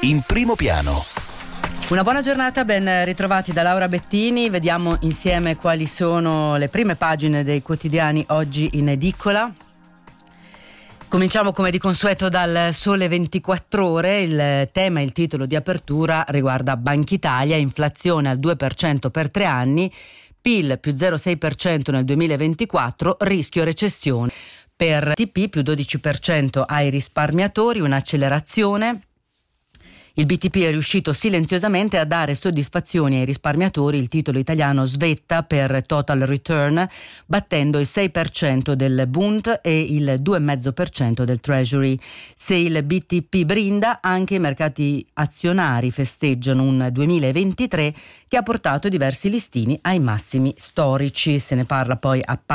In primo piano. Una buona giornata, ben ritrovati da Laura Bettini. Vediamo insieme quali sono le prime pagine dei quotidiani oggi in edicola. Cominciamo come di consueto dal Sole 24 ore, il tema il titolo di apertura riguarda Banca Italia, inflazione al 2% per tre anni, PIL più 0,6% nel 2024, rischio recessione. Per TP più 12% ai risparmiatori, un'accelerazione il BTP è riuscito silenziosamente a dare soddisfazioni ai risparmiatori, il titolo italiano svetta per total return, battendo il 6% del Bund e il 2,5% del Treasury. Se il BTP brinda, anche i mercati azionari festeggiano un 2023 che ha portato diversi listini ai massimi storici. Se ne parla poi a